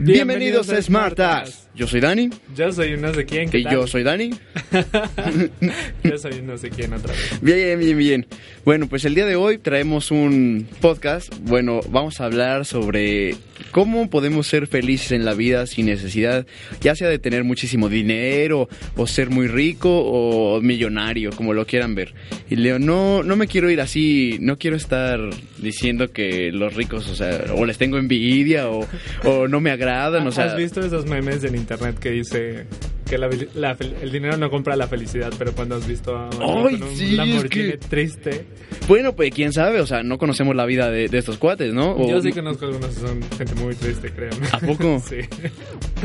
Bienvenidos a Smartas. Yo soy Dani. Yo soy un no sé quién. ¿qué Y tal? yo soy Dani. Yo soy un no sé quién otra vez. Bien, bien, bien. Bueno, pues el día de hoy traemos un podcast. Bueno, vamos a hablar sobre cómo podemos ser felices en la vida sin necesidad, ya sea de tener muchísimo dinero, o ser muy rico, o millonario, como lo quieran ver. Y Leo, no, no me quiero ir así, no quiero estar diciendo que los ricos, o sea, o les tengo envidia, o, o no me agradan, o sea... ¿Has visto esos memes en internet que dice que la- la el dinero no compra la felicidad, pero cuando has visto a Ay, un sí, es Lamborghini que- triste? Bueno, pues quién sabe, o sea, no conocemos la vida de, de estos cuates, ¿no? O- Yo sí conozco algunos que son gente muy triste, créanme. ¿A poco? sí.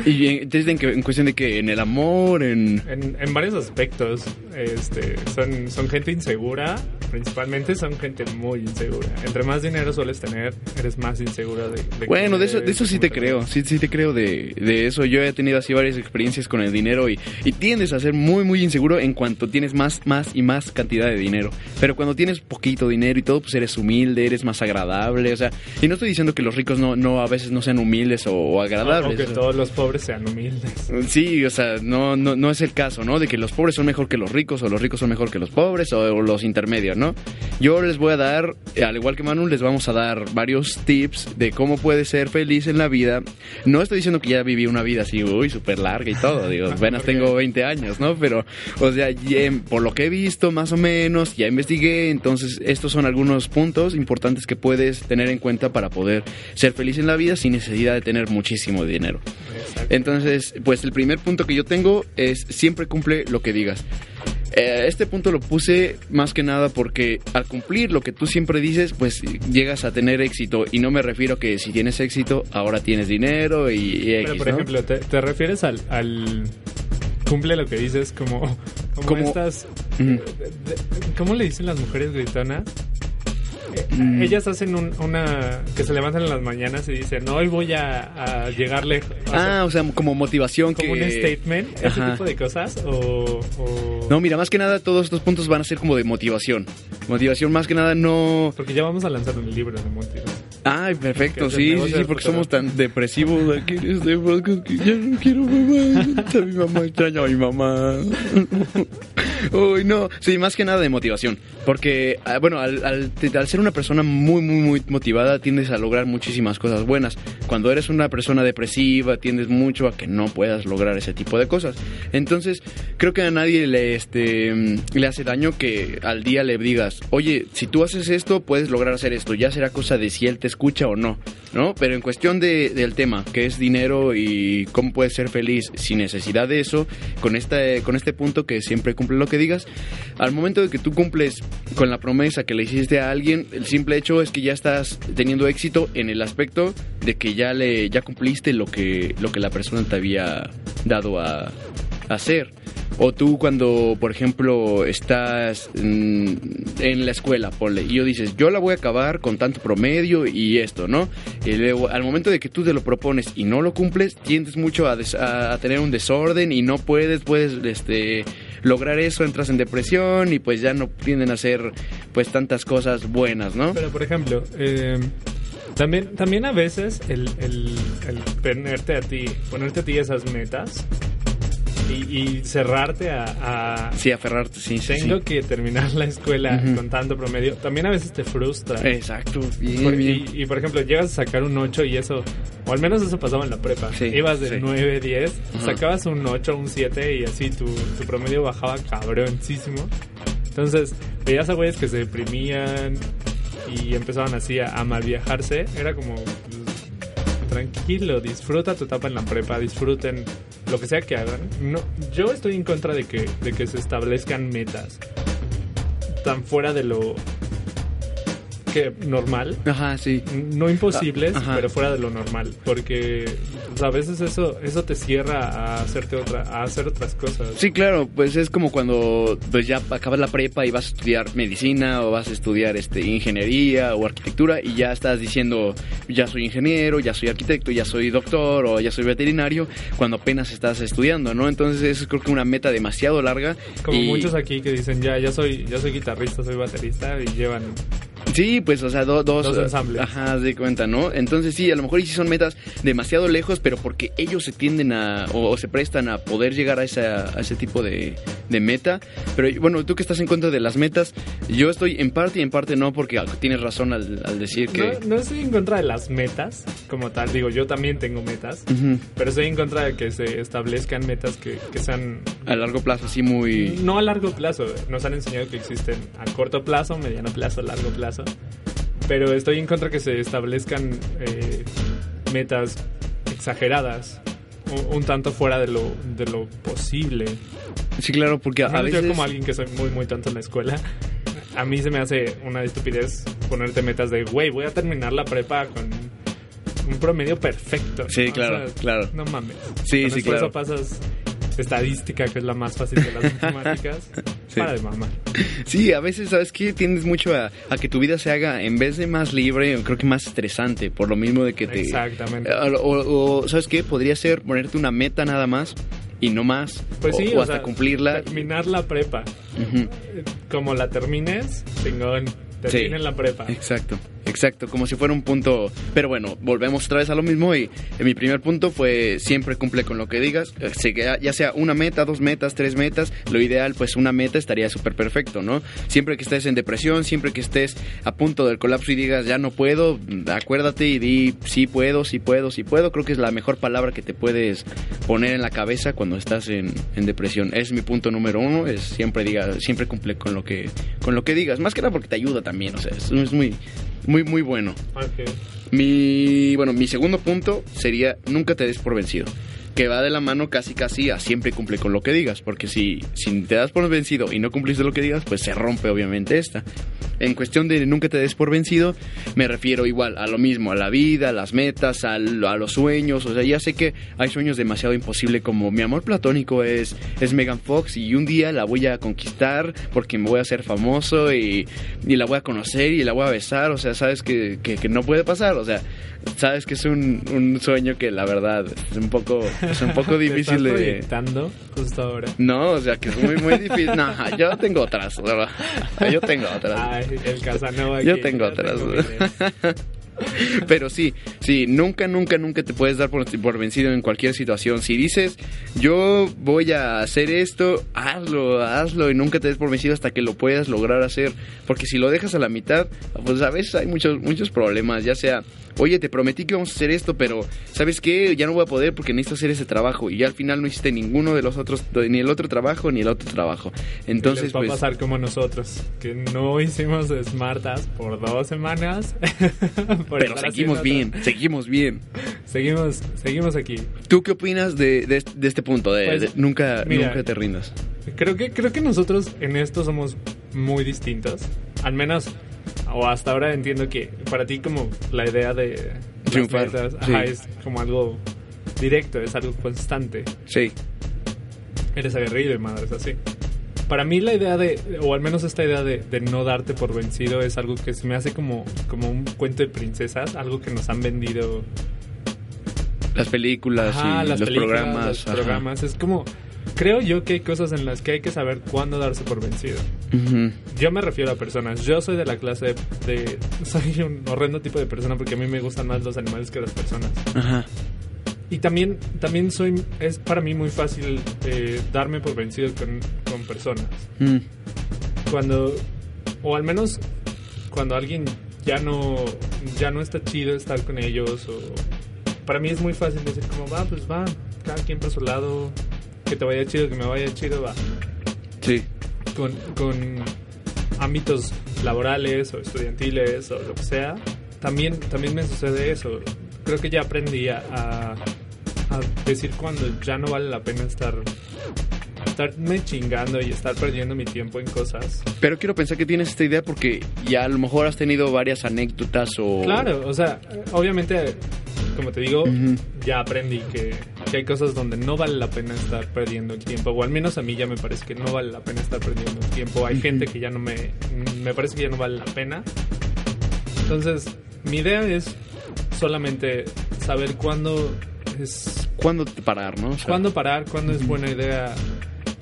Y en, entonces, en, que- en cuestión de que en el amor, en... En, en varios aspectos, este, son, son gente insegura, principalmente son gente muy insegura. Entre más dinero sueles tener, eres más insegura de, de Bueno, de eso, de eso sí cómo te creo, sí, sí te creo de, de eso. Yo he tenido así varias experiencias con el dinero y, y tiendes a ser muy, muy inseguro en cuanto tienes más, más y más cantidad de dinero. Pero cuando tienes poquito dinero y todo, pues eres humilde, eres más agradable, o sea... Y no estoy diciendo que los ricos no, no a veces no sean humildes o, agradables. que o sea. todos los pobres sean humildes. Sí, o sea, no, no, no es el caso, ¿no? De que los pobres son mejor que los ricos o los ricos son mejor que los pobres o, o los intermedios, ¿no? Yo les voy a dar, al igual que Manu, les vamos a dar varios tips de cómo puedes ser feliz en la vida. No estoy diciendo que ya viví una vida así, uy, súper larga y todo, digo, apenas tengo 20 años, ¿no? Pero, o sea, ya, por lo que he visto, más o menos, ya investigué, entonces estos son algunos puntos importantes que puedes tener en cuenta para poder ser feliz en la vida sin necesidad de tener muchísimo dinero. Entonces, pues el primer punto que yo tengo es siempre cumple lo que digas. Eh, este punto lo puse más que nada porque al cumplir lo que tú siempre dices, pues llegas a tener éxito. Y no me refiero a que si tienes éxito, ahora tienes dinero y, y X, Pero, por ¿no? ejemplo, ¿te, te refieres al, al cumple lo que dices como, como, Como- estas... ¿Cómo le dicen las mujeres gritonas? Mm. Ellas hacen un- una... que se levantan en las mañanas y dicen, hoy voy a, a llegar lejos. Ah, o sea, como motivación como que... un statement, ese Ajá. tipo de cosas, o... o- No, mira, más que nada todos estos puntos van a ser como de motivación. Motivación más que nada no... Porque ya vamos a lanzar un libro de motivación. Ay, perfecto, sí, sí, sí, porque somos tan depresivos aquí en este podcast que ya no quiero mamá. A mi mamá extraño a mi mamá. Uy, no, sí, más que nada de motivación. Porque, ah, bueno, al, al- al ser una persona muy, muy, muy motivada, tiendes a lograr muchísimas cosas buenas. Cuando eres una persona depresiva, tiendes mucho a que no puedas lograr ese tipo de cosas. Entonces, creo que a nadie le, este, mm, le hace daño que al día le digas, oye, si tú haces esto, puedes lograr hacer esto. Ya será cosa de si él te escucha o no, ¿no? Pero en cuestión de, del tema, que es dinero y cómo puedes ser feliz sin necesidad de eso, con este, con este punto que siempre cumple lo que digas, al momento de que tú cumples con la promesa que le hiciste a alguien, el simple hecho es que ya estás teniendo éxito en el aspecto de que ya le ya cumpliste lo que lo que la persona te había dado a, hacer. O tú cuando, por ejemplo, estás mm, en la escuela, ponle, y yo dices, yo la voy a acabar con tanto promedio y esto, ¿no? Y luego, al momento de que tú te lo propones y no lo cumples, tiendes mucho a tener un desorden y no puedes, puedes, este, lograr eso, entras en depresión y pues ya no tienden a hacer, pues, tantas cosas buenas, ¿no? Pero, por ejemplo, eh, también, también a veces el, el, el ponerte a ti, ponerte a ti esas metas y, y cerrarte a, a Sí, aferrarte, sí, tengo sí. que terminar la escuela Ujú. con tanto promedio, también a veces te frustra. Exacto, bien, Por- bien. y, y, por ejemplo, llegas a sacar un 8 y eso, o al menos eso pasaba en la prepa. Sí, Ibas de sí. 9, 10, Ajá. sacabas un 8, un 7 y así tu, tu promedio bajaba cabroncísimo. Entonces, veías a güeyes que se deprimían y empezaban así a, a mal viajarse. Era como, pues, tranquilo, disfruta tu etapa en la prepa, disfruten lo que sea que hagan. No, yo estoy en contra de que, de que se establezcan metas tan fuera de lo que normal. Ajá, sí. No imposibles, Ah, ajá. pero fuera de lo normal. Porque pues, a veces eso, eso te cierra a hacerte otra, a hacer otras cosas. Sí, claro, pues es como cuando pues ya acabas la prepa y vas a estudiar medicina o vas a estudiar este ingeniería o arquitectura y ya estás diciendo ya soy ingeniero, ya soy arquitecto, ya soy doctor o ya soy veterinario cuando apenas estás estudiando, ¿no? Entonces es creo que una meta demasiado larga. Como y- muchos aquí que dicen, ya, ya soy, ya soy guitarrista, soy baterista y llevan Sí, pues, o sea, do- dos, Dos ensambles. Ajá, de cuenta, ¿no? Entonces sí, a lo mejor sí son metas demasiado lejos, pero porque ellos se tienden a, o, o se prestan a poder llegar a, esa, a ese tipo de, de meta. Pero bueno, tú que estás en contra de las metas, yo estoy en parte y en parte no, porque ah, tienes razón al, al decir que... No, no estoy en contra de las metas como tal. Digo, yo también tengo metas. Pero estoy en contra de que se establezcan metas que, que sean... A largo plazo, sí, muy... No a largo plazo. Nos han enseñado que existen a corto plazo, mediano plazo, largo plazo. Pero estoy en contra que se establezcan eh, metas exageradas. Un, un tanto fuera de lo, de lo posible. Sí, claro, porque a, veces... Yo como alguien que soy muy, muy tonto en la escuela, a mí se me hace una estupidez ponerte metas de, güey, voy a terminar la prepa con un promedio perfecto. Sí, ¿no? claro, claro. No mames. Sí, sí, claro. pasas estadística, que es la más fácil de las matemáticas. Sí. Para de mamá. Sí, a veces, ¿sabes qué? Tiendes mucho a, a que tu vida se haga, en vez de más libre, creo que más estresante, por lo mismo de que te... Exactamente. Eh, O, ¿sabes qué? Podría ser ponerte una meta nada más y no más. Pues o, sí, o o hasta sea, cumplirla. Terminar la prepa. Como la termines, chingón. Terminen la prepa. Exacto, exacto, como si fuera un punto... Pero bueno, volvemos otra vez a lo mismo y en mi primer punto fue siempre cumple con lo que digas, eh, ya sea una meta, dos metas, tres metas, lo ideal pues una meta estaría súper perfecto, ¿no? Siempre que estés en depresión, siempre que estés a punto del colapso y digas ya no puedo, acuérdate y di sí puedo, sí puedo, sí puedo, creo que es la mejor palabra que te puedes poner en la cabeza cuando estás en, depresión. Es mi punto número uno, es siempre diga, siempre cumple con lo que, con lo que digas, más que nada porque te ayuda también, o sea, es muy, muy, muy bueno. Mi, bueno, mi segundo punto sería nunca te des por vencido. Que va de la mano casi casi a siempre cumple con lo que digas. Porque si, si te das por vencido y no cumpliste lo que digas, pues se rompe obviamente esta. En cuestión de nunca te des por vencido, me refiero igual a lo mismo, a la vida, a las metas, al- a, los sueños. O sea, ya sé que hay sueños demasiado imposibles como mi amor platónico es, es Megan Fox y un día la voy a conquistar porque me voy a hacer famoso y, y la voy a conocer y la voy a besar. O sea, sabes que, que, que no puede pasar. O sea, sabes que es un, un sueño que la verdad es un poco, es un poco Te estás difícil de... proyectando justo ahora. No, o sea, que es muy, muy difícil. No, yo tengo otras. ¿verdad? Yo tengo otras. Ay, el Casanova Yo tengo otras. miles. Pero sí, sí, nunca, nunca, nunca te puedes dar por, por vencido en cualquier situación. Si dices, yo voy a hacer esto, hazlo, hazlo y nunca te des por vencido hasta que lo puedas lograr hacer. Porque si lo dejas a la mitad, pues a veces hay muchos, muchos problemas, ya sea, oye, te prometí que vamos a hacer esto, pero ¿sabes qué? Ya no voy a poder porque necesito hacer ese trabajo. Y ya al final no hiciste ninguno de los otros, ni el otro trabajo, ni el otro trabajo. Entonces, les va pues... a pasar como nosotros, que no hicimos Smartas por dos semanas. Pero seguimos bien, seguimos bien. Seguimos, seguimos aquí. ¿Tú qué opinas de, de, de este punto? De, Pues, nunca, mira. nunca te rindas. Creo que, creo que nosotros en esto somos muy distintos. Al menos, o hasta ahora entiendo que para ti como la idea de Triunfar, metas, sí. ajá, es como algo directo, es algo constante. Sí. Eres aguerrido y madres así. Para mí la idea de, o al menos esta idea de, de no darte por vencido es algo que se me hace como, como un cuento de princesas, algo que nos han vendido Las películas Ajá, y las los películas, programas. los programas. Es como, creo yo que hay cosas en las que hay que saber cuándo darse por vencido. Yo me refiero a personas. Yo soy de la clase de, de- Soy un horrendo tipo de persona porque a mí me gustan más los animales que las personas. Ajá. Y también, también soy... Es para mí muy fácil eh, darme por vencido con, con personas. Mm. Cuando... O al menos cuando alguien ya no... Ya no está chido estar con ellos o... Para mí es muy fácil decir como, va, pues va. Cada quien por su lado. Que te vaya chido, que me vaya chido, va Sí. con, con ámbitos laborales o estudiantiles o lo que sea, también, también me sucede eso. Creo que ya aprendí a, a- a decir cuando ya no vale la pena estar estarme chingando y estar perdiendo mi tiempo en cosas. Pero quiero pensar que tienes esta idea porque ya a lo mejor has tenido varias anécdotas o... Claro, o sea, obviamente, como te digo, ya aprendí que, que hay cosas donde no vale la pena estar perdiendo el tiempo, o al menos a mí ya me parece que no vale la pena estar perdiendo el tiempo. Hay gente que ya no me, me parece que ya no vale la pena. Entonces, mi idea es solamente saber cuándo es ¿Cuándo parar, no? O sea, cuándo parar, cuándo es buena idea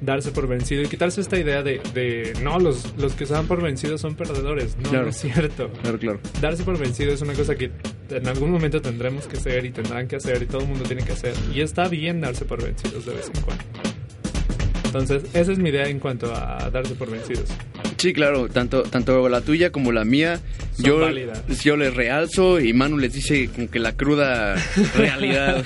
darse por vencido y quitarse esta idea de, de no, los, los que se dan por vencidos son perdedores. No, Claro. no es cierto. Claro, claro. Darse por vencido es una cosa que en algún momento tendremos que hacer y tendrán que hacer y todo el mundo tiene que hacer. Y está bien darse por vencidos de vez en cuando. Entonces, esa es mi idea en cuanto a darse por vencidos. Sí, claro, tanto, tanto la tuya como la mía, Son yo, válidas. yo les realzo y Manu les dice como que la cruda realidad.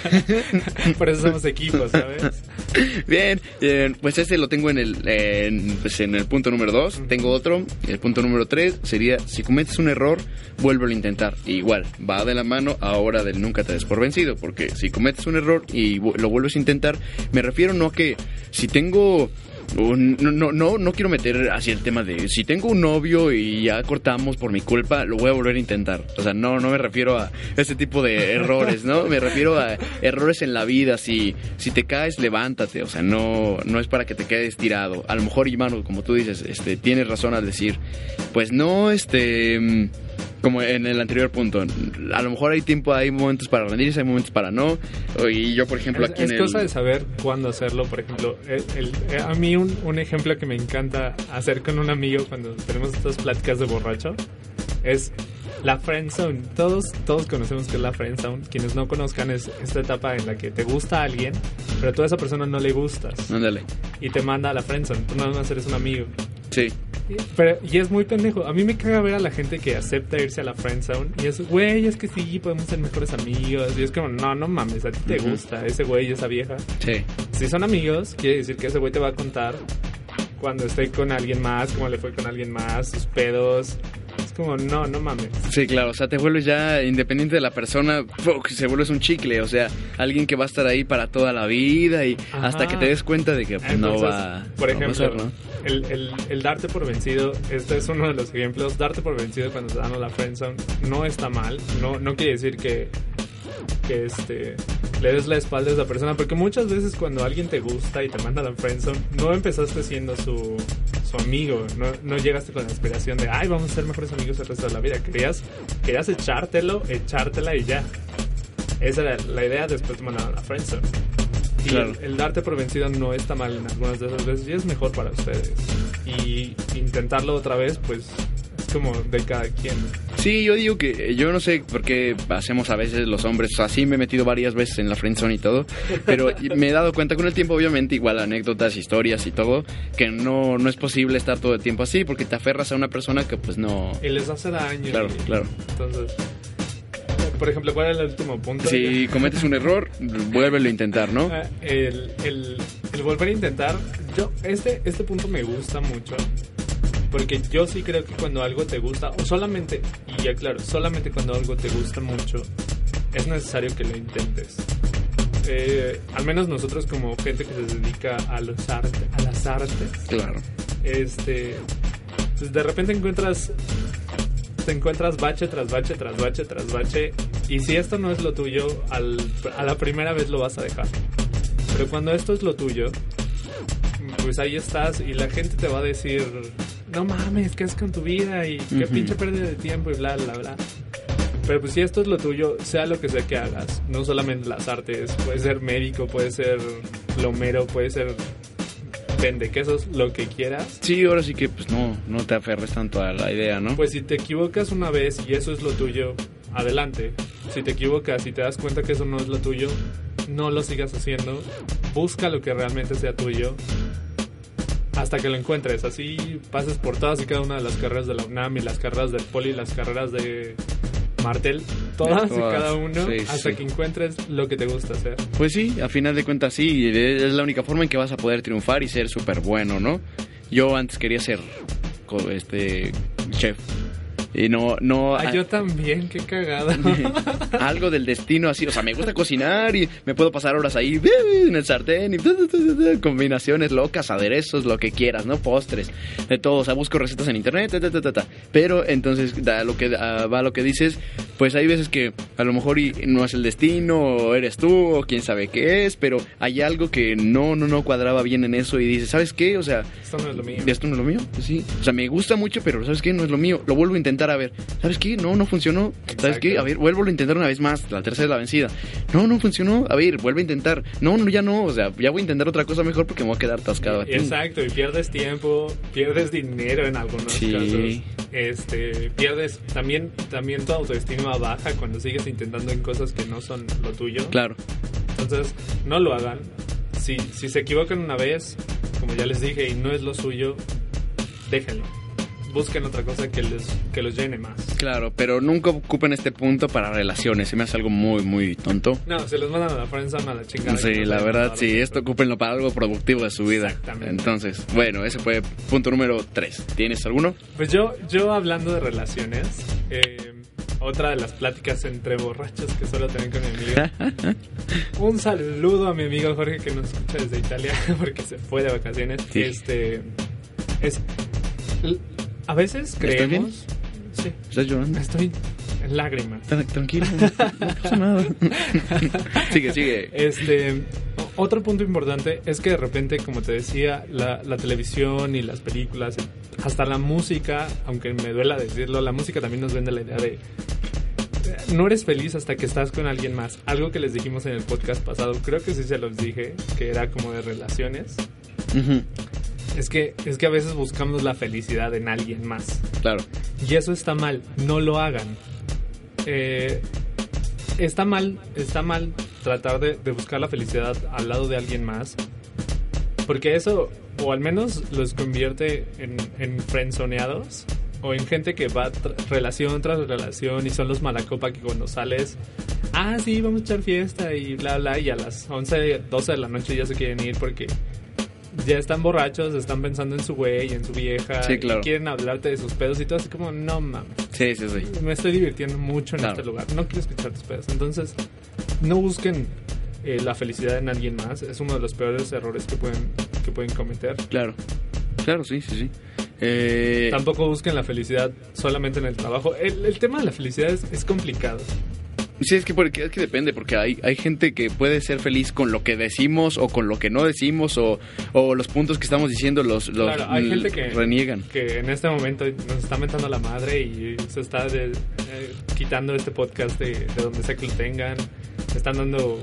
Por eso somos equipos, ¿sabes? Bien, eh, pues ese lo tengo en el, en, pues en el punto número 2. Tengo otro. El punto número 3 sería, si cometes un error, vuélvelo a intentar. Y igual, va de la mano ahora del nunca te des por vencido. Porque si cometes un error y lo vuelves a intentar, me refiero no a que si tengo... no, no, no, quiero meter así el tema de si tengo un novio y ya cortamos por mi culpa, lo voy a volver a intentar. O sea, no, no me refiero a ese tipo de errores, ¿no? Me refiero a errores en la vida. Si, si te caes, levántate. O sea, no, no es para que te quedes tirado. A lo mejor, Iván, como tú dices, este, tienes razón al decir, pues no, este, mm, como en el anterior punto, a lo mejor hay tiempo, hay momentos para rendirse, hay momentos para no. Y yo, por ejemplo, Es, aquí es en cosa el... de saber cuándo hacerlo. Por ejemplo, el- el- eh, a mí un, un ejemplo que me encanta hacer con un amigo cuando tenemos estas pláticas de borracho es la friend zone. Todos, todos conocemos que es la friend zone. Quienes no conozcan es esta etapa en la que te gusta a alguien, pero tú a esa persona no le gustas Ándale. y te manda a la friend zone. Tú nada más eres un amigo. Sí. Y- Pero, y es muy pendejo. A mí me caga ver a la gente que acepta irse a la friend zone. Y es, güey, es que sí, podemos ser mejores amigos. Y es como, no, no mames, a ti te gusta ese güey, esa vieja. Sí. Si son amigos, quiere decir que ese güey te va a contar cuando esté con alguien más, cómo le fue con alguien más, sus pedos. Como, no, no mames. Sí, claro, o sea, te vuelves ya independiente de la persona, ¡fuck! se vuelves un chicle, o sea, alguien que va a estar ahí para toda la vida y Ajá. hasta que te des cuenta de que pues, no va, por no va a ser, ¿no? el, el, el darte por vencido, este es uno de los ejemplos. Darte por vencido cuando te dan a la friendzone no está mal. No, no quiere decir que, que este, le des la espalda a esa persona. Porque muchas veces cuando alguien te gusta y te manda a la friendzone, no empezaste siendo su, amigo. No, no llegaste con la aspiración de, ay, vamos a ser mejores amigos el resto de la vida. Querías, querías echártelo, echártela y ya. Esa era la idea, después te mandaron a la friendzone. Y Claro. el, el darte por vencido no está mal en algunas de esas veces y es mejor para ustedes. Y intentarlo otra vez, pues como de cada quien. Sí, yo digo que yo no sé por qué hacemos a veces los hombres, o sea, sí me he metido varias veces en la friendzone y todo, pero me he dado cuenta con el tiempo, obviamente, igual anécdotas, historias y todo, que no, no es posible estar todo el tiempo así porque te aferras a una persona que pues no... Y les hace daño. Claro, y- claro. Entonces, por ejemplo, ¿cuál es el último punto? Si cometes un error, vuélvelo a intentar, ¿no? Ah, el, el, el volver a intentar, yo, este, este punto me gusta mucho. Porque yo sí creo que cuando algo te gusta, o solamente, y ya claro, solamente cuando algo te gusta mucho, es necesario que lo intentes. Eh, al menos nosotros como gente que se dedica a los artes, a las artes, Claro. este, pues de repente encuentras, te encuentras bache tras bache tras bache tras bache, y si esto no es lo tuyo, al, a la primera vez lo vas a dejar. Pero cuando esto es lo tuyo, pues ahí estás y la gente te va a decir, no mames, ¿qué es con tu vida? Y qué Ujú. pinche pérdida de tiempo y bla, bla, bla. Pero pues si esto es lo tuyo, sea lo que sea que hagas, no solamente las artes, puede ser médico, puede ser plomero, puede ser vende quesos, lo que quieras. Sí, ahora sí que pues no, no te aferres tanto a la idea, ¿no? Pues si te equivocas una vez y eso es lo tuyo, adelante. Si te equivocas y te das cuenta que eso no es lo tuyo, no lo sigas haciendo. Busca lo que realmente sea tuyo hasta que lo encuentres. Así pases por todas y cada una de las carreras de la UNAM y las carreras del Poli, las carreras de Martel, todas, y cada uno, sí, hasta sí. que encuentres lo que te gusta hacer. Pues sí, a final de cuentas sí, es la única forma en que vas a poder triunfar y ser súper bueno, ¿no? Yo antes quería ser este chef Y no, no. Ah, yo también, qué cagado. algo del destino así. O sea, me gusta cocinar y me puedo pasar horas ahí en el sartén y combinaciones locas, aderezos, lo que quieras, ¿no? Postres, de todo. O sea, busco recetas en internet, pero entonces da lo que va lo que dices, pues hay veces que a lo mejor no es el destino, o eres tú, o quién sabe qué es, pero hay algo que no, no, no cuadraba bien en eso y dices, ¿sabes qué? O sea, esto no es lo mío. Esto no es lo mío, sí. O sea, me gusta mucho, pero ¿sabes qué? No es lo mío. Lo vuelvo a intentar a ver. ¿Sabes qué? No, no funcionó. ¿Sabes qué? A ver, vuelvo a intentar una vez más. La tercera es la vencida. No, no funcionó. A ver, vuelve a intentar. No, no, ya no. O sea, ya voy a intentar otra cosa mejor porque me voy a quedar atascado aquí. Exacto, y pierdes tiempo, pierdes dinero en algunos casos. Este, pierdes también, también tu autoestima baja cuando sigues intentando en cosas que no son lo tuyo. Claro. Entonces, no lo hagan. Si, si se equivocan una vez, como ya les dije, y no es lo suyo, déjenlo busquen otra cosa que, les, que los llene más. Claro, pero nunca ocupen este punto para relaciones. Se me hace algo muy, muy tonto. No, se los mandan a la prensa a la chingada. Sí, la verdad, sí. Esto ocúpenlo para algo productivo de su vida. Exactamente. Entonces, bueno, ese fue punto número 3. ¿Tienes alguno? Pues yo, yo hablando de relaciones, eh, otra de las pláticas entre borrachos que suelo tener con mi amigo. Un saludo a mi amigo Jorge que nos escucha desde Italia porque se fue de vacaciones. Este es a veces creemos. Sí. ¿Estás llorando? Estoy en lágrimas. Tranquilo, no pasa nada. sigue, sigue. Este, otro punto importante es que de repente, como te decía, la, la, televisión y las películas, hasta la música, aunque me duela decirlo, la música también nos vende la idea de no eres feliz hasta que estás con alguien más. Algo que les dijimos en el podcast pasado, creo que sí se los dije, que era como de relaciones. Es que, es que a veces buscamos la felicidad en alguien más. Claro. Y eso está mal, no lo hagan. Eh, está mal, está mal tratar de, buscar la felicidad al lado de alguien más. Porque eso, o al menos los convierte en, en frenzoneados o en gente que va relación tras relación y son los malacopa que cuando sales, ah, sí, vamos a echar fiesta y bla, bla, y a las 11, 12 de la noche ya se quieren ir porque ya están borrachos, están pensando en su güey, en su vieja, y quieren hablarte de sus pedos y todo así como, no mames. Sí, sí, sí. Me estoy divirtiendo mucho en este lugar, no quiero escuchar tus pedos. Entonces, no busquen eh, la felicidad en alguien más, es uno de los peores errores que pueden, que pueden cometer. Claro, claro, sí, sí, sí. Eh... Tampoco busquen la felicidad solamente en el trabajo. El, tema de la felicidad es complicado. Sí, es que, porque, es que depende, porque hay, hay gente que puede ser feliz con lo que decimos o con lo que no decimos o, o los puntos que estamos diciendo los, los claro, hay gente que, reniegan. Que en este momento nos está mentando la madre y se está eh, quitando este podcast de, donde sea que lo tengan. Están dando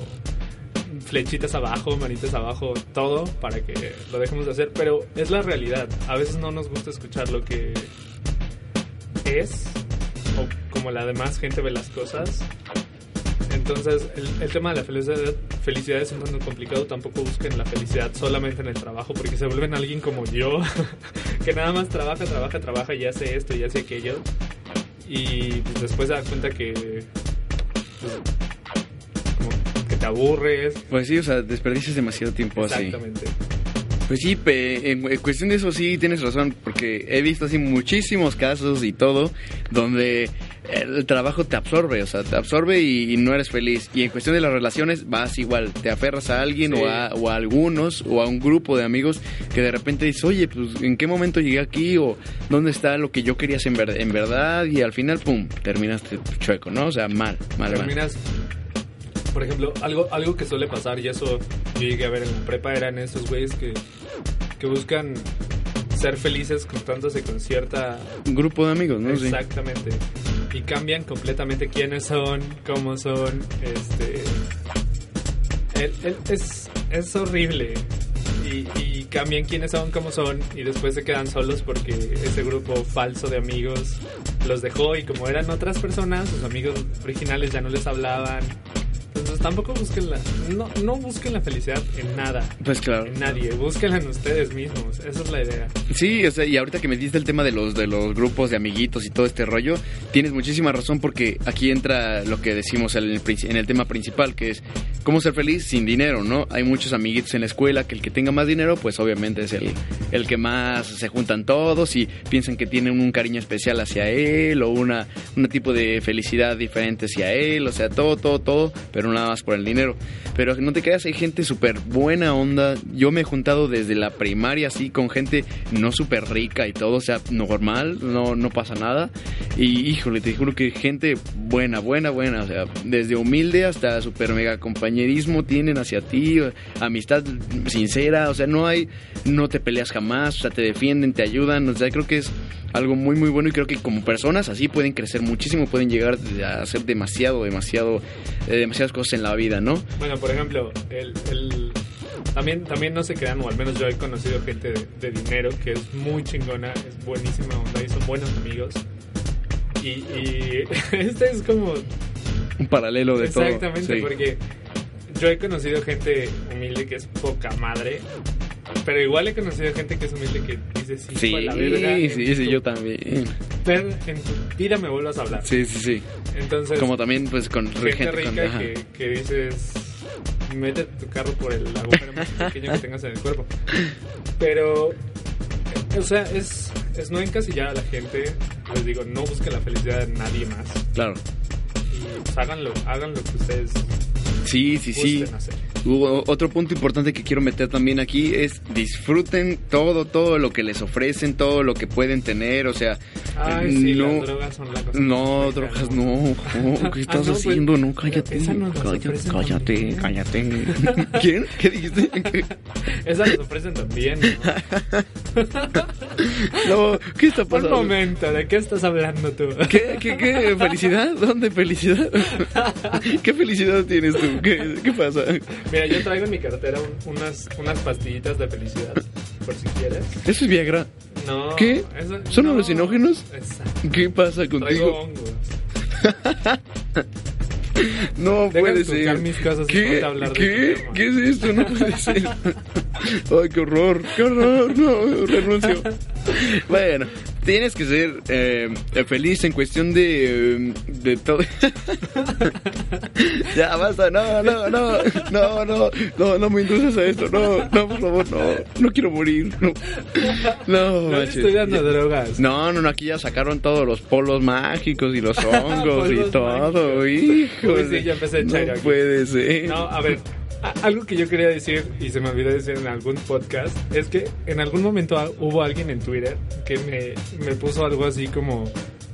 flechitas abajo, manitas abajo, todo para que lo dejemos de hacer, pero es la realidad. A veces no nos gusta escuchar lo que es o como la demás gente ve las cosas entonces, el, tema de la felicidad, felicidad es un tanto complicado. Tampoco busquen la felicidad solamente en el trabajo, porque se vuelven alguien como yo, que nada más trabaja, trabaja, trabaja y hace esto y hace aquello. Y pues, después se da cuenta que. Pues, que te aburres. Pues sí, o sea, desperdicias demasiado tiempo así. Exactamente. Pues sí, en cuestión de eso sí tienes razón, porque he visto así muchísimos casos y todo donde el trabajo te absorbe, o sea, te absorbe y, no eres feliz. Y en cuestión de las relaciones vas igual, te aferras a alguien o, a, o, a, algunos o a un grupo de amigos que de repente dices, oye, pues ¿en qué momento llegué aquí? o ¿dónde está lo que yo quería en, en verdad? Y al final, ¡pum!, terminaste chueco, ¿no? O sea, mal, mal. Terminas... Por ejemplo, algo, algo que suele pasar, y eso yo llegué a ver en la prepa, eran esos güeyes que, que buscan ser felices contándose con cierta... grupo de amigos, ¿no? Exactamente. Y cambian completamente quiénes son, cómo son, este... es, es horrible. Y, y, cambian quiénes son, cómo son, y después se quedan solos porque ese grupo falso de amigos los dejó y como eran otras personas, sus amigos originales ya no les hablaban tampoco busquen la, no, no busquen la felicidad en nada. Pues claro. En nadie, búsquenla en ustedes mismos, esa es la idea. Sí, o sea, y ahorita que me diste el tema de los, de los grupos de amiguitos y todo este rollo, tienes muchísima razón porque aquí entra lo que decimos en el, en el tema principal, que es cómo ser feliz sin dinero, ¿no? Hay muchos amiguitos en la escuela que el que tenga más dinero, pues obviamente es el, el que más se juntan todos y piensan que tienen un cariño especial hacia él o una, un tipo de felicidad diferente hacia él, o sea, todo, todo, todo, pero nada más por el dinero. Pero no te creas, hay gente súper buena onda. Yo me he juntado desde la primaria así con gente no súper rica y todo, o sea, normal, no, no pasa nada. Y híjole, te juro que gente buena, buena, buena, o sea, desde humilde hasta súper mega compañerismo tienen hacia ti, amistad sincera, o sea, no hay, no te peleas jamás, o sea, te defienden, te ayudan, o sea, creo que es algo muy muy bueno y creo que como personas así pueden crecer muchísimo, pueden llegar a hacer demasiado, demasiado, eh, demasiadas cosas en la vida, ¿no? Bueno, por ejemplo, el, el- también, también no se crean, o al menos yo he conocido gente de, de dinero que es muy chingona, es buenísima onda y son buenos amigos. Y, y este es como Un paralelo de todo. Exactamente, sí. porque yo he conocido gente humilde que es poca madre, pero igual he conocido gente que es humilde que dice sí, Sí, la verga, sí, sí, tu yo también. per- en tu vida me vuelvas a hablar. Sí, sí, sí. Entonces, Como también, pues, con gente, rica que, que dices mete tu carro por el agujero más pequeño que tengas en el cuerpo. Pero, eh, o sea, es, es no encasillar a la gente. Les digo, no busquen la felicidad de nadie más. Claro. Y pues, háganlo, hagan lo que ustedes Sí, sí, sí. Hubo otro punto importante que quiero meter también aquí es disfruten todo, todo lo que les ofrecen, todo lo que pueden tener, o sea, Ay, sí, no, las drogas son la cosa no, drogas no, no, ¿qué estás Ah, no, pues, haciendo? No, cállate, esa nos cállate, cállate, cállate. ¿Quién? ¿Qué dijiste? Esas las ofrecen también, ¿no? ¿qué está Un pasando? momento, ¿de qué estás hablando tú? ¿Qué, qué, qué? ¿Felicidad? ¿Dónde felicidad? ¿Qué felicidad tienes tú? ¿Qué, qué pasa? Mira, yo traigo en mi cartera un- unas, unas pastillitas de felicidad, por si quieres. ¿Eso es Viagra? No. ¿Qué? eso- ¿Son no. alucinógenos? Exacto. ¿Qué pasa contigo? No Deja puede ser. mis cosas y ¿Qué? hablar ¿Qué? ¿Qué es esto? No puede ser. Ay, qué horror, qué horror. No, renuncio. Bueno, tienes que ser eh, feliz en cuestión de, eh, de todo. ya, basta. No, no, no. No, no. No, no me induces a esto. No, no, por favor, no. No quiero morir. No, no, No estoy dando drogas. No, no, no, aquí ya sacaron todos los polos mágicos y los hongos y todo, hijo. Uy, sí, ya empecé a echar No aquí. puede ser. No, a ver, algo que yo quería decir y se me olvidó decir en algún podcast es que en algún momento hubo alguien en Twitter que me, me puso algo así como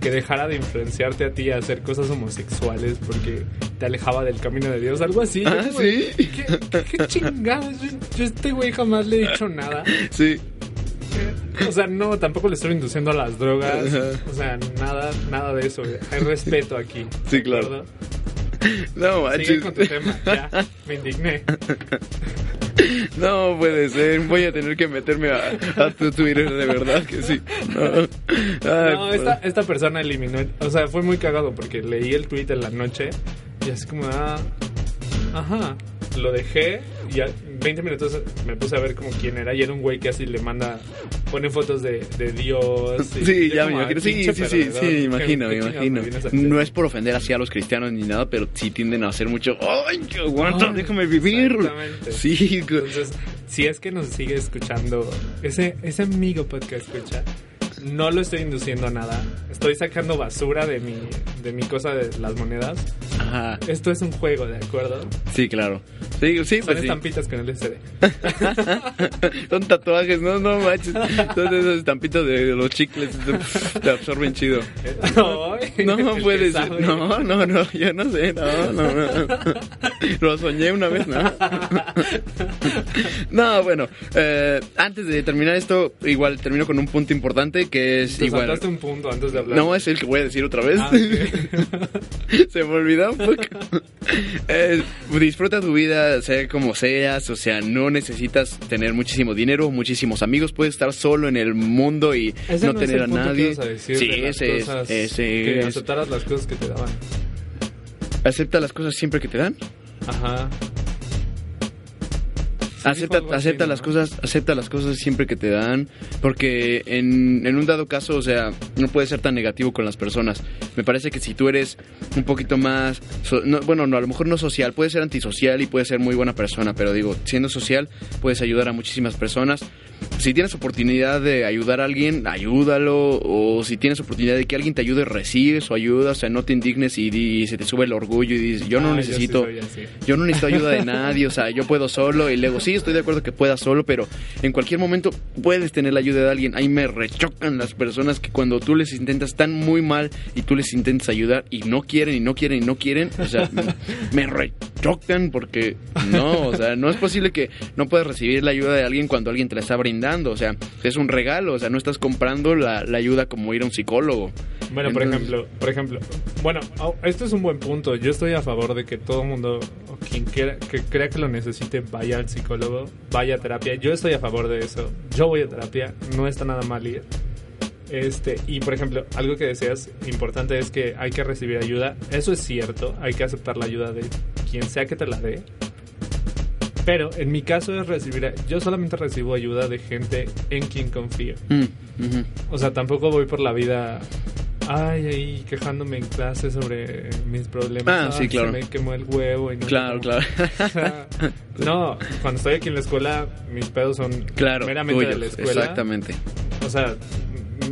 que dejara de influenciarte a ti a hacer cosas homosexuales porque te alejaba del camino de Dios, algo así. Yo Ah, como, ¿sí? ¿Qué, qué chingados? Yo, yo a este güey jamás le he dicho nada. Sí. O sea, no, tampoco le estoy induciendo a las drogas. O sea, nada, nada de eso. Hay respeto aquí. Sí, ¿de claro. acuerdo? No, Sigue manches. con tu tema, ya. Me indigné. No puede ser. Voy a tener que meterme a, a tu Twitter, de verdad que sí. No, Ay, No, pues. esta, esta persona eliminó. O sea, fue muy cagado porque leí el tweet en la noche y así como, ah, ajá. Lo dejé y 20 minutos me puse a ver como quién era y era un güey que así le manda, pone fotos de, de Dios. y Sí, ya me "Ay, imagino. Sí, pinche sí, sí, perdedor, sí, ¿qué- imagino, qué me imagino. vienes a hacer?". No es por ofender así a los cristianos ni nada, pero sí tienden a hacer mucho. ¡Ay, que aguanta! Déjame vivir. Sí, Entonces, si es que nos sigue escuchando, ese, ese amigo podcast que escucha, no lo estoy induciendo a nada. Estoy sacando basura de mi, de mi cosa de las monedas. Ajá. Esto es un juego, ¿de acuerdo? Sí, claro. Sí, sí, Son pues sí. estampitas con el SD. Son tatuajes, no, no manches. Son esos estampitos de los chicles. Te, absorben chido. No el puede que ser. sabe. No, no, no, yo no sé. No, no, no. Lo soñé una vez, ¿no? No, bueno. eh, antes de terminar esto, igual termino con un punto importante que es Te igual. un punto antes de hablar. No, es el que voy a decir otra vez. Ah. Se me olvidó un poco. Eh, disfruta tu vida, sea como seas, o sea, no necesitas tener muchísimo dinero, muchísimos amigos, puedes estar solo en el mundo y Ese no tener a nadie. a decir sí, ese es, cosas, ese que es. aceptaras las cosas que te daban. Acepta las cosas siempre que te dan. Ajá. acepta así, acepta ¿no? las cosas, acepta las cosas siempre que te dan, porque en, en un dado caso, o sea, no puedes ser tan negativo con las personas. Me parece que si tú eres un poquito más, so- no, bueno, no, a lo mejor no social, puedes ser antisocial y puedes ser muy buena persona, pero digo, siendo social puedes ayudar a muchísimas personas. Si tienes oportunidad de ayudar a alguien, ayúdalo. O si tienes oportunidad de que alguien te ayude, recibe su ayuda. O sea, no te indignes y, se te sube el orgullo y dices, yo no Ah, necesito... Sí. Yo no necesito ayuda de nadie, o sea, yo puedo solo y luego sí, estoy de acuerdo que puedas solo, pero en cualquier momento puedes tener la ayuda de alguien. Ahí me rechocan las personas que cuando tú les intentas tan muy mal y tú les intentas ayudar y no quieren y no quieren y no quieren, o sea, me, rechocan porque no, o sea, no es posible que no puedas recibir la ayuda de alguien cuando alguien te la está brindando, o sea, es un regalo, o sea, no estás comprando la, la ayuda como ir a un psicólogo. Bueno, por ejemplo, por ejemplo, bueno, oh, esto es un buen punto. Yo estoy a favor de que todo mundo, o quien quiera, que crea que lo necesite, vaya al psicólogo, vaya a terapia. Yo estoy a favor de eso. Yo voy a terapia, no está nada mal ir. Este, y por ejemplo, algo que decías importante es que hay que recibir ayuda. Eso es cierto, hay que aceptar la ayuda de quien sea que te la dé. Pero en mi caso es recibir, yo solamente recibo ayuda de gente en quien confío. Mm. O sea, tampoco voy por la vida, ay, ahí quejándome en clase sobre mis problemas. Ah, sí, claro. Se me quemó el huevo y no Claro, claro. O sea, no, cuando estoy aquí en la escuela, mis pedos son Claro, meramente de tuyos, la escuela. exactamente. O sea,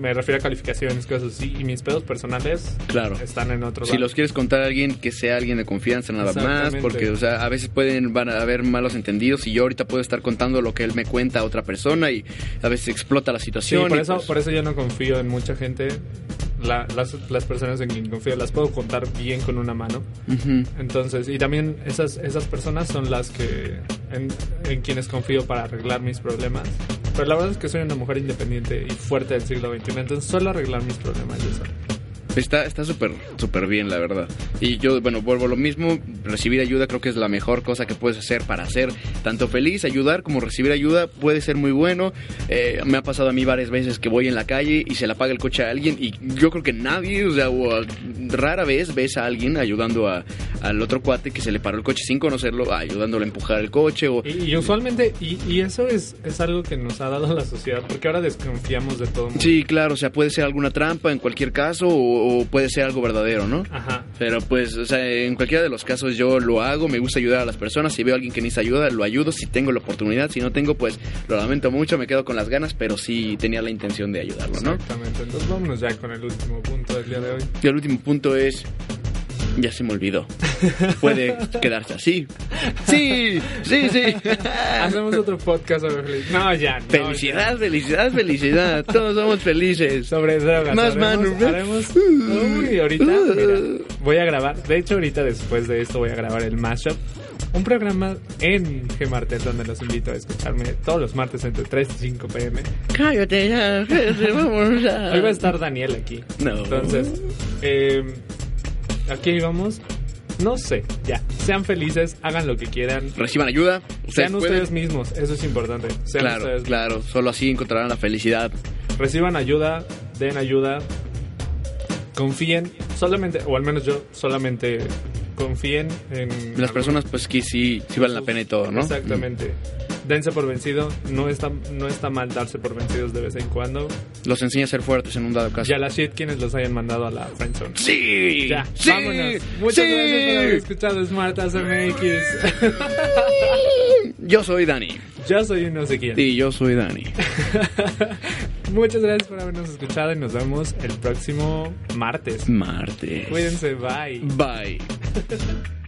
me refiero a calificaciones, cosas así. Y mis pedos personales Claro. están en otro Si lado. los quieres contar a alguien que sea alguien de confianza nada más, porque o sea, a veces pueden van a haber malos entendidos y yo ahorita puedo estar contando lo que él me cuenta a otra persona y a veces explota la Sí, situación. por y, eso, pues, por eso yo no confío en mucha gente. La- las, las personas en quien confío las puedo contar bien con una mano. ujú. Entonces, y también esas, esas personas son las que en, en quienes confío para arreglar mis problemas. Pero la verdad es que soy una mujer independiente y fuerte del siglo XXI, entonces suelo arreglar mis problemas yo. Está está súper súper bien, la verdad. Y yo, bueno, vuelvo a lo mismo, recibir ayuda creo que es la mejor cosa que puedes hacer para ser tanto feliz, ayudar como recibir ayuda puede ser muy bueno. Eh, me ha pasado a mí varias veces que voy en la calle y se le apaga el coche a alguien y yo creo que nadie, o sea, o, rara vez ves a alguien ayudando a, al otro cuate que se le paró el coche sin conocerlo, ayudándolo a empujar el coche o... Y, y usualmente, y, y eso es, es algo que nos ha dado la sociedad, porque ahora desconfiamos de todo mundo. Sí, claro, o sea, puede ser alguna trampa en cualquier caso o, o puede ser algo verdadero, ¿no? Ajá. Pero pues, o sea, en cualquiera de los casos yo lo hago, me gusta ayudar a las personas, si veo a alguien que necesita ayuda, lo ayudo, si tengo la oportunidad, si no tengo, pues lo lamento mucho, me quedo con las ganas, pero sí tenía la intención de ayudarlo, ¿no? Exactamente. Entonces vámonos ya con el último punto del día de hoy. Y el último punto es, ya se me olvidó, puede quedarse así. Sí, sí, sí. Hacemos otro podcast sobre felicidad. No, ya. no, Felicidad, felicidad, felicidad, todos somos felices. Sobre drogas. Más haremos, mano. haremos- Uy, ahorita, mira, voy a grabar. De hecho, ahorita después de esto voy a grabar el mashup. Un programa en Gmartes donde los invito a escucharme todos los martes entre 3 y 5 pm. Cállate ya, vámonos ya. Hoy va a estar Daniel aquí. No. Entonces, eh, aquí vamos. No sé, ya. Sean felices, hagan lo que quieran. Reciban ayuda, ustedes Sean pueden. ustedes mismos, eso es importante. Sean Claro, ustedes claro, solo así encontrarán la felicidad. reciban ayuda, den ayuda, confíen, solamente, o al menos yo, solamente confíen en Las personas, pues que sí, sí valen la pena y todo, ¿no? Exactamente. Dense por vencido, no está, no está mal darse por vencidos de vez en cuando. Los enseña a ser fuertes en un dado caso. Y a la shit quienes los hayan mandado a la friendzone. ¡Sí! Ya, ¡Sí! vámonos. Muchas ¡Sí! gracias por haber escuchado Smart as MX. Yo soy Dani. yo soy no sé quién. Y yo soy Dani. Muchas gracias por habernos escuchado y nos vemos el próximo martes. Marte. Cuídense, bye. Bye.